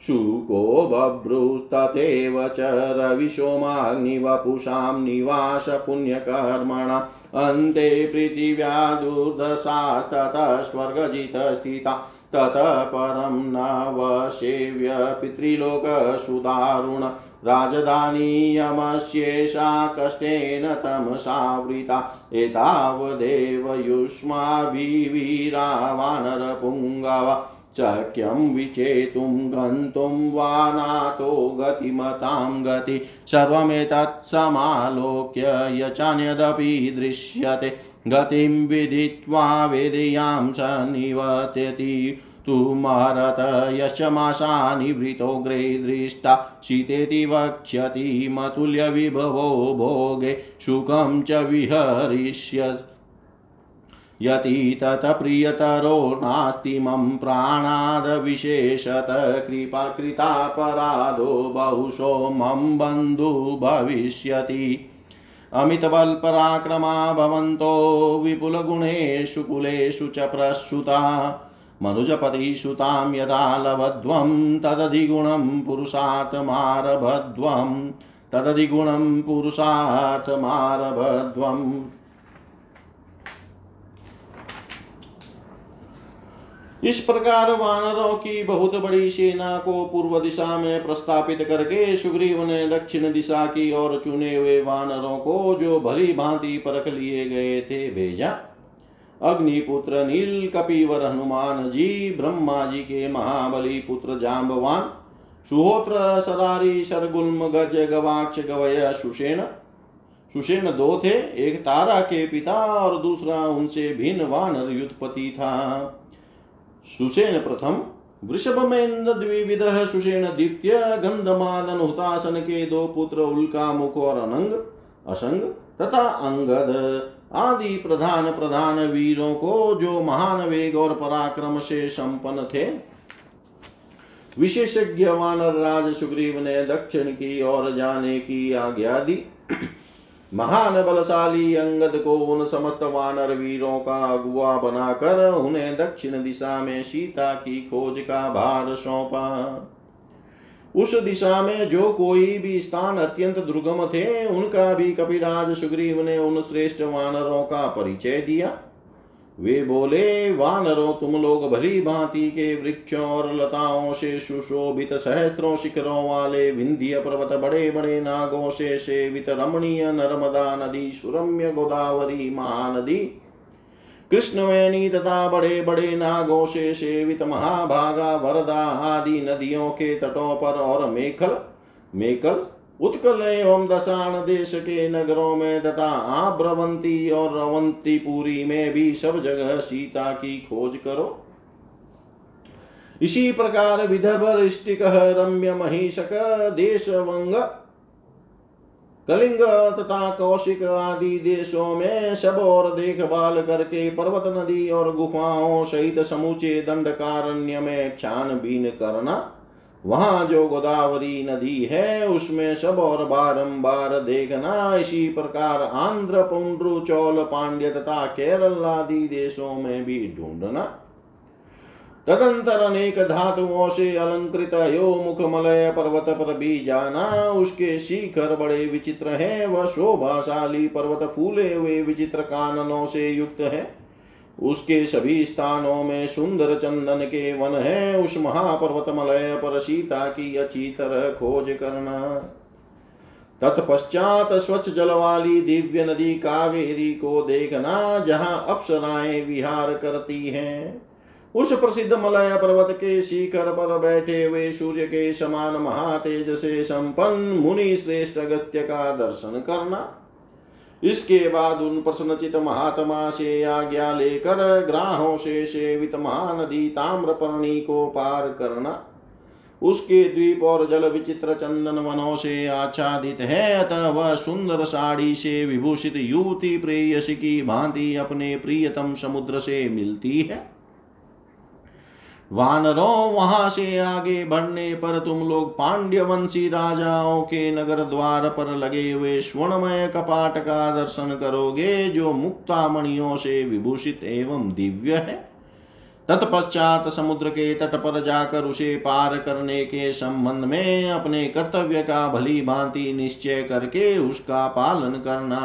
शुको बभ्रुस्तथैव च रविसोमाग्निवपुषां निवास पुण्यकर्मणा अन्ते पृथिव्या दुर्दशास्ततः स्वर्गजितस्थिता ततः परं नवसेव्य पितृलोकसुदारुण राजधानीयमस्येषा कष्टेन तमसावृता। एतावदेव युष्माभिवीरा वानरपुङ्गवा शक्यं विचेतुं गन्तुं वा नातो गतिमतां गति। सर्वमेतत् समालोक्य यचान्यदपि दृश्यते। गतिं विदित्वा वेदयां स निवर्त्यति। तु महरत यशमाशानिवृतोऽग्रे दृष्टा, शीतेति वक्ष्यति मतुल्यविभवो भोगे सुखं च विहरिष्य। यति तत्प्रियतरो नास्ति मम प्राणादविशेषत कृपा कृतापराधो बहुशो मम बन्धु भविष्यति। अमितबलपराक्रमा भवन्तो विपुलगुणेषु कुलेषु च प्रसुता। मनुजपतिसुतां यदा लभध्वं, तदधिगुणं पुरुषार्थमारभध्वं तदधिगुणं पुरुषार्थमारभध्वम् इस प्रकार वानरों की बहुत बड़ी सेना को पूर्व दिशा में प्रस्तापित करके सुग्रीव ने दक्षिण दिशा की ओर चुने हुए वानरों को जो भली भांति परख लिए गए थे, भेजा। अग्निपुत्र नील कपिवर हनुमान जी ब्रह्मा जी के महाबली पुत्र जाम्बवान सुहोत्र सरारी सरगुल्म गज गवाक्ष गवय सुषेण। सुषेण दो थे, एक तारा के पिता और दूसरा उनसे भिन्न वानर युद्धपति था। सुषेण प्रथम, वृषभ में द्विविध सुषेण द्वितीय, गंधमादन हुतासन के दो पुत्र उल्का मुख और अनंग, असंग तथा अंगद। आदि प्रधान प्रधान वीरों को जो महान वेग और पराक्रम से संपन्न थे। विशेषज्ञ वानर राज सुग्रीव ने दक्षिण की ओर जाने की आज्ञा दी। महान बलशाली अंगद को उन समस्त वानर वीरों का अगुआ बनाकर उन्हें दक्षिण दिशा में सीता की खोज का भार सौंपा। उस दिशा में जो कोई भी स्थान अत्यंत दुर्गम थे, उनका भी कपिराज सुग्रीव ने उन श्रेष्ठ वानरों का परिचय दिया। वे बोले, वानरों, तुम लोग भली भांति के वृक्षों और लताओं से सुशोभित सहस्त्रों शिखरों वाले विंध्य पर्वत बड़े बड़े नागों से सेवित रमणीय नर्मदा नदी, सुरम्य गोदावरी महानदी कृष्णवेणी तथा बड़े बड़े नागों से सेवित महाभागा, वरदा आदि नदियों के तटों पर और मेखल मेकल उत्कल एवं दशाण देश के नगरों में तथा आब्रवंती और अवंतीपुरी में भी सब जगह सीता की खोज करो। इसी प्रकार विदर्भ ऋष्टिक रम्य महिषक देश वंग कलिंग तथा कौशिक आदि देशों में सब और देखभाल करके पर्वत नदी और गुफाओं सहित समूचे दंडकारण्य में छानबीन करना। वहाँ जो गोदावरी नदी है, उसमें सब और बारंबार देखना। इसी प्रकार आंध्र पुंड्रु चौल, पांड्य तथा केरल आदि देशों में भी ढूंढना। तदंतर अनेक धातुओं से अलंकृत यो मुख मलय पर्वत पर भी जाना उसके शिखर बड़े विचित्र हैं, वह शोभाशाली पर्वत फूले हुए विचित्र काननों से युक्त है। उसके सभी स्थानों में सुंदर चंदन के वन है, उस महापर्वत मलय पर सीता की अच्छी तरह खोज करना। तत्पश्चात स्वच्छ जल वाली दिव्य नदी कावेरी को देखना, जहाँ अप्सराएँ विहार करती हैं। उस प्रसिद्ध मलय पर्वत के शिखर पर बैठे हुए सूर्य के समान महातेज से संपन्न मुनि श्रेष्ठ अगस्त्य का दर्शन करना। इसके बाद उन प्रश्नचित महात्मा से आज्ञा लेकर ग्राहों से सेवित महानदी ताम्रपर्णी को पार करना। उसके द्वीप और जल विचित्र चंदन वनों से आच्छादित है। अतः वह सुंदर साड़ी से विभूषित युवती प्रेयसी की भांति अपने प्रियतम समुद्र से मिलती है। वानरों, वहाँ से आगे बढ़ने पर तुम लोग पांड्यवंशी राजाओं के नगर द्वार पर लगे हुए स्वर्णमय कपाट का दर्शन करोगे, जो मुक्तामणियों से विभूषित एवं दिव्य है। तत्पश्चात समुद्र के तट पर जाकर उसे पार करने के संबंध में अपने कर्तव्य का भली भांति निश्चय करके उसका पालन करना।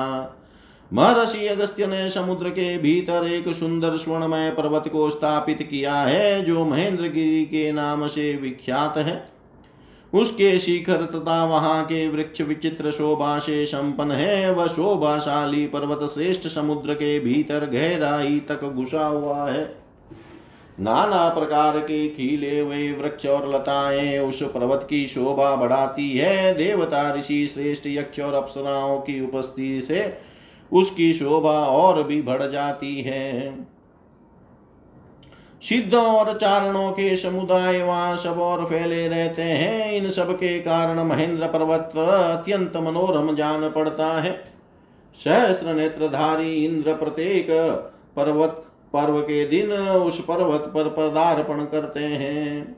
महर्षि अगस्त्य ने समुद्र के भीतर एक सुंदर स्वर्णमय पर्वत को स्थापित किया है, जो महेंद्र गिरी के नाम से विख्यात है। उसके शिखर तथा वहाँ के वृक्ष विचित्र शोभा से संपन्न है। वह शोभाशाली पर्वत श्रेष्ठ समुद्र के भीतर गहराई तक घुसा हुआ है। नाना प्रकार के खिले हुए वृक्ष और लताएँ उस पर्वत की शोभा बढ़ाती है। देवता ऋषि श्रेष्ठ यक्ष और अप्सराओं की उपस्थिति से उसकी शोभा और भी बढ़ जाती है। सिद्धों और चारणों के समुदाय वहाँ सब और फैले रहते हैं। इन सब के कारण महेंद्र पर्वत अत्यंत मनोरम जान पड़ता है। सहस्त्र नेत्रधारी इंद्र प्रत्येक पर्वत, पर्व के दिन उस पर्वत पर पदार्पण करते हैं।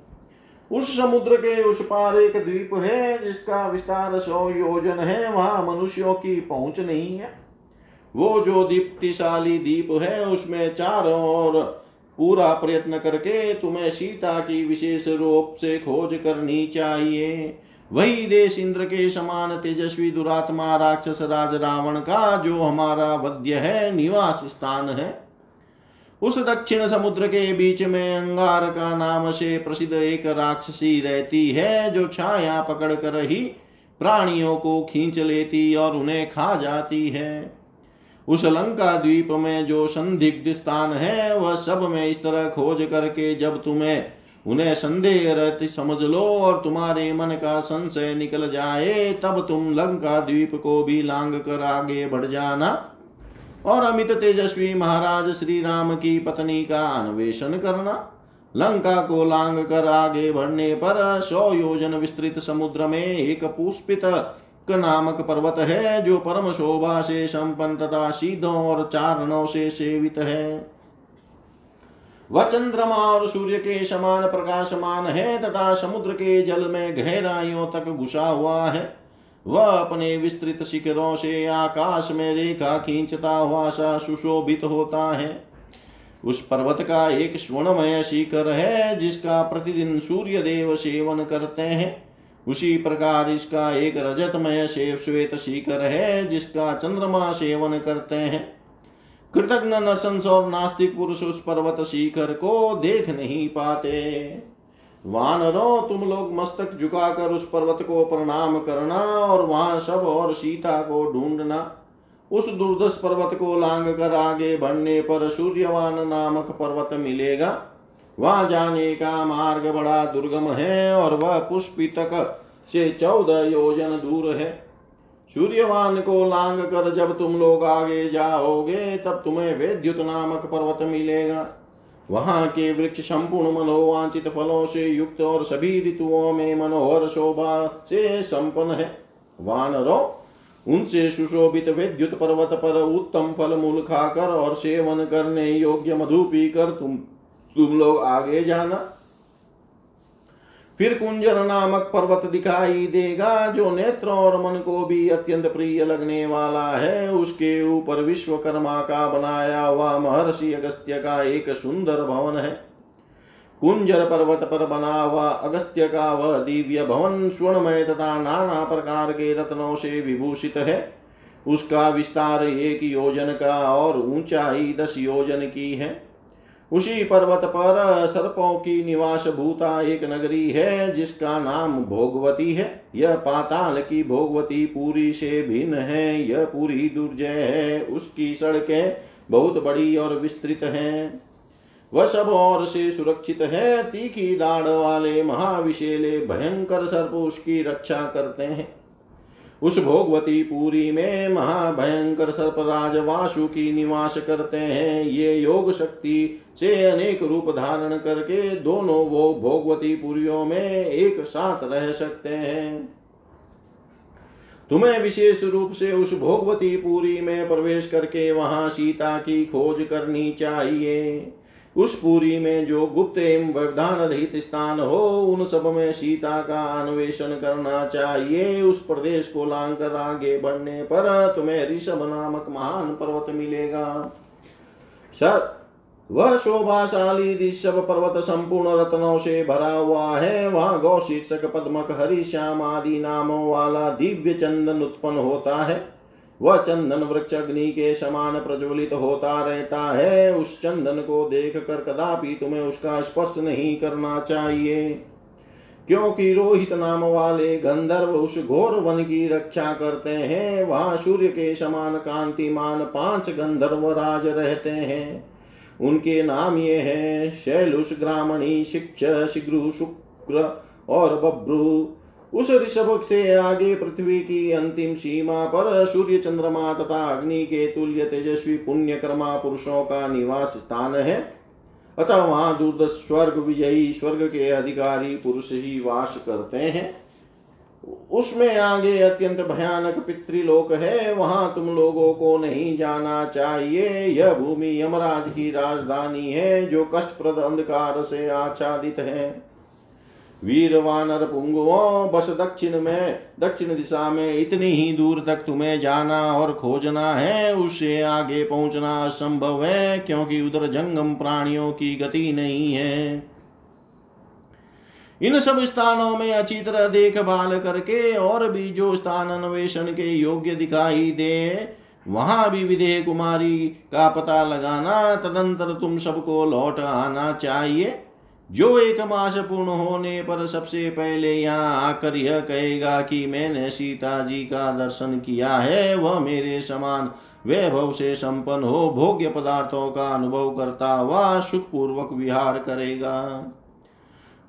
उस समुद्र के उस पार एक द्वीप है, जिसका विस्तार सौ योजन है। वहाँ मनुष्यों की पहुँच नहीं है। वो जो दीप्तिशाली दीप है, उसमें चारों ओर पूरा प्रयत्न करके तुम्हें सीता की विशेष रूप से खोज करनी चाहिए। वही देश इंद्र के समान तेजस्वी दुरात्मा राक्षस राज रावण का जो हमारा वध्य है, निवास स्थान है। उस दक्षिण समुद्र के बीच में अंगार का नाम से प्रसिद्ध एक राक्षसी रहती है, जो छाया पकड़ कर ही प्राणियों को खींच लेती और उन्हें खा जाती है। उस लंका द्वीप में जो संदिग्ध स्थान है, वह सब में इस तरह खोज करके जब तुम्हें उन्हें संदेह रहती समझ लो और तुम्हारे मन का संशय निकल जाए, तब तुम लंका द्वीप को भी लांग कर आगे बढ़ जाना। और अमित तेजस्वी महाराज श्री राम की पत्नी का अन्वेषण करना। लंका को लांग कर आगे बढ़ने पर सौ योजन विस्तृत समुद्र में एक पुष्पित नामक पर्वत है, जो परम शोभा से संपन्न तथा सीधों और चारणों से सेवित है। वह चंद्रमा और सूर्य के समान प्रकाशमान है, तथा समुद्र के जल में गहराइयों तक घुसा हुआ है। वह अपने विस्तृत शिखरों से आकाश में रेखा खींचता हुआ सा सुशोभित होता है। उस पर्वत का एक स्वर्णमय शिखर है, जिसका प्रतिदिन सूर्य देव सेवन करते हैं। उसी प्रकार इसका एक रजतमय शेव श्वेत शिखर है, जिसका चंद्रमा सेवन करते हैं। कृतज्ञ नरसंस और नास्तिक पुरुष उस पर्वत शिखर को देख नहीं पाते। वानरों, तुम लोग मस्तक झुकाकर उस पर्वत को प्रणाम करना और वहाँ सब और सीता को ढूंढना। उस दुर्दश पर्वत को लांग कर आगे बढ़ने पर सूर्यवान नामक पर्वत मिलेगा। वहाँ जाने का मार्ग बड़ा दुर्गम है और वह पुष्पितक से चौदह योजन दूर है। सूर्यवान को लांग कर जब तुम लोग आगे जाओगे, तब तुम्हें वेद्युत नामक पर्वत मिलेगा। वहाँ के वृक्ष संपूर्ण मनोवांचित फलों से युक्त और सभी ऋतुओं में मनोहर शोभा से संपन्न है। वानरों, उनसे सुशोभित विद्युत पर्वत पर उत्तम फल मूल खाकर और सेवन करने योग्य मधु पीकर तुम तुम लोग आगे जाना। फिर कुंजर नामक पर्वत दिखाई देगा, जो नेत्र और मन को भी अत्यंत प्रिय लगने वाला है। उसके ऊपर विश्वकर्मा का बनाया हुआ महर्षि अगस्त्य का एक सुंदर भवन है। कुंजर पर्वत पर बना हुआ अगस्त्य का वह दिव्य भवन स्वर्णमय तथा नाना प्रकार के रत्नों से विभूषित है। उसका विस्तार एक योजन का और ऊंचाई दस योजन की है। उसी पर्वत पर सर्पों की निवास भूता एक नगरी है, जिसका नाम भोगवती है। यह पाताल की भोगवती पूरी से भिन्न है, यह पूरी दुर्जय है। उसकी सड़कें बहुत बड़ी और विस्तृत हैं। वह सब और से सुरक्षित है। तीखी दाढ़ वाले महाविशेले भयंकर सर्प उसकी रक्षा करते हैं। उस भोगवती पुरी में महाभयंकर सर्पराज वासु की निवास करते हैं। ये योग शक्ति से अनेक रूप धारण करके दोनों वो भोगवती पुरियों में एक साथ रह सकते हैं। तुम्हें विशेष रूप से उस भोगवती पुरी में प्रवेश करके वहाँ सीता की खोज करनी चाहिए। उस पुरी में जो गुप्त एवं व्यवधान रहित स्थान हो, उन सब में सीता का अन्वेषण करना चाहिए। उस प्रदेश को लांग कर आगे बढ़ने पर तुम्हें ऋषभ नामक महान पर्वत मिलेगा। सर, वह शोभाशाली ऋषभ पर्वत संपूर्ण रत्नों से भरा हुआ है। वहाँ गौ शीर्षक, पद्मक, हरि, श्याम आदि नामों वाला दिव्य चंदन उत्पन्न होता है। वह चंदन वृक्ष अग्नि के समान प्रज्वलित होता रहता है। उस चंदन को देख कर कदापि तुम्हें उसका स्पर्श नहीं करना चाहिए। क्योंकि रोहित नाम वाले गंधर्व उस घोर वन की रक्षा करते हैं। वहाँ सूर्य के समान कांतिमान पाँच गंधर्व राज रहते हैं। उनके नाम ये हैं, शैलुष, ग्रामणी, शिक्ष, शिग्रु, शुक्र और बब्रु उस ऋषभ से आगे पृथ्वी की अंतिम सीमा पर सूर्य चंद्रमा तथा अग्नि के तुल्य तेजस्वी पुण्य कर्मा पुरुषों का निवास स्थान है। अतः वहाँ दूर स्वर्ग विजयी स्वर्ग के अधिकारी पुरुष ही वास करते हैं। उसमें आगे अत्यंत भयानक पितृलोक है। वहाँ तुम लोगों को नहीं जाना चाहिए। यह भूमि यमराज की राजधानी है, जो कष्टप्रद अंधकार से आच्छादित है। वीर वानर पुंगुओं बस दक्षिण में, दक्षिण दिशा में, इतनी ही दूर तक तुम्हें जाना और खोजना है, उससे आगे पहुँचना असंभव है, क्योंकि उधर जंगम प्राणियों की गति नहीं है। इन सब स्थानों में अच्छी तरह देखभाल करके और भी जो स्थान अन्वेषण के योग्य दिखाई दे, वहाँ भी विदेह कुमारी का पता लगाना, तदंतर तुम सबको लौट आना चाहिए। जो एक मास पूर्ण होने पर सबसे पहले यहाँ आकर यह कहेगा कि मैंने सीता जी का दर्शन किया है, वह मेरे समान वैभव से संपन्न हो, भोग्य पदार्थों का अनुभव करता हुआ सुखपूर्वक विहार करेगा।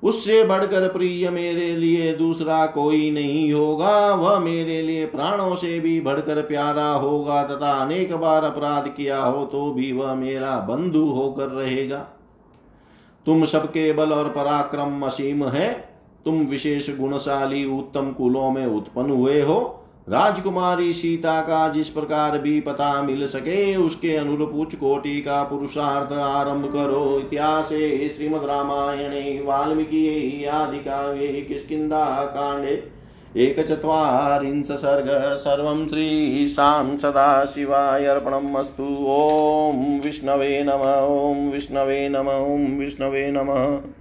उससे बढ़कर प्रिय मेरे लिए दूसरा कोई नहीं होगा, वह मेरे लिए प्राणों से भी बढ़कर प्यारा होगा, तथा अनेक बार अपराध किया हो तो भी वह मेरा बंधु होकर रहेगा। तुम सबके बल और पराक्रम असीम है। तुम विशेष गुणशाली उत्तम कुलों में उत्पन्न हुए हो। राजकुमारी सीता का जिस प्रकार भी पता मिल सके, उसके अनुरूप उच्च कोटि का पुरुषार्थ आरंभ करो। इतिहास, श्रीमद रामायणे, वाल्मीकि, आदि काव्ये किस्किा कांडे एकचत्वारिंश सर्ग सर्वं श्रीशां सदाशिवाय अर्पणम् ॐ विष्णवे नम, ॐ विष्णवे नम, ॐ विष्णवे नमः।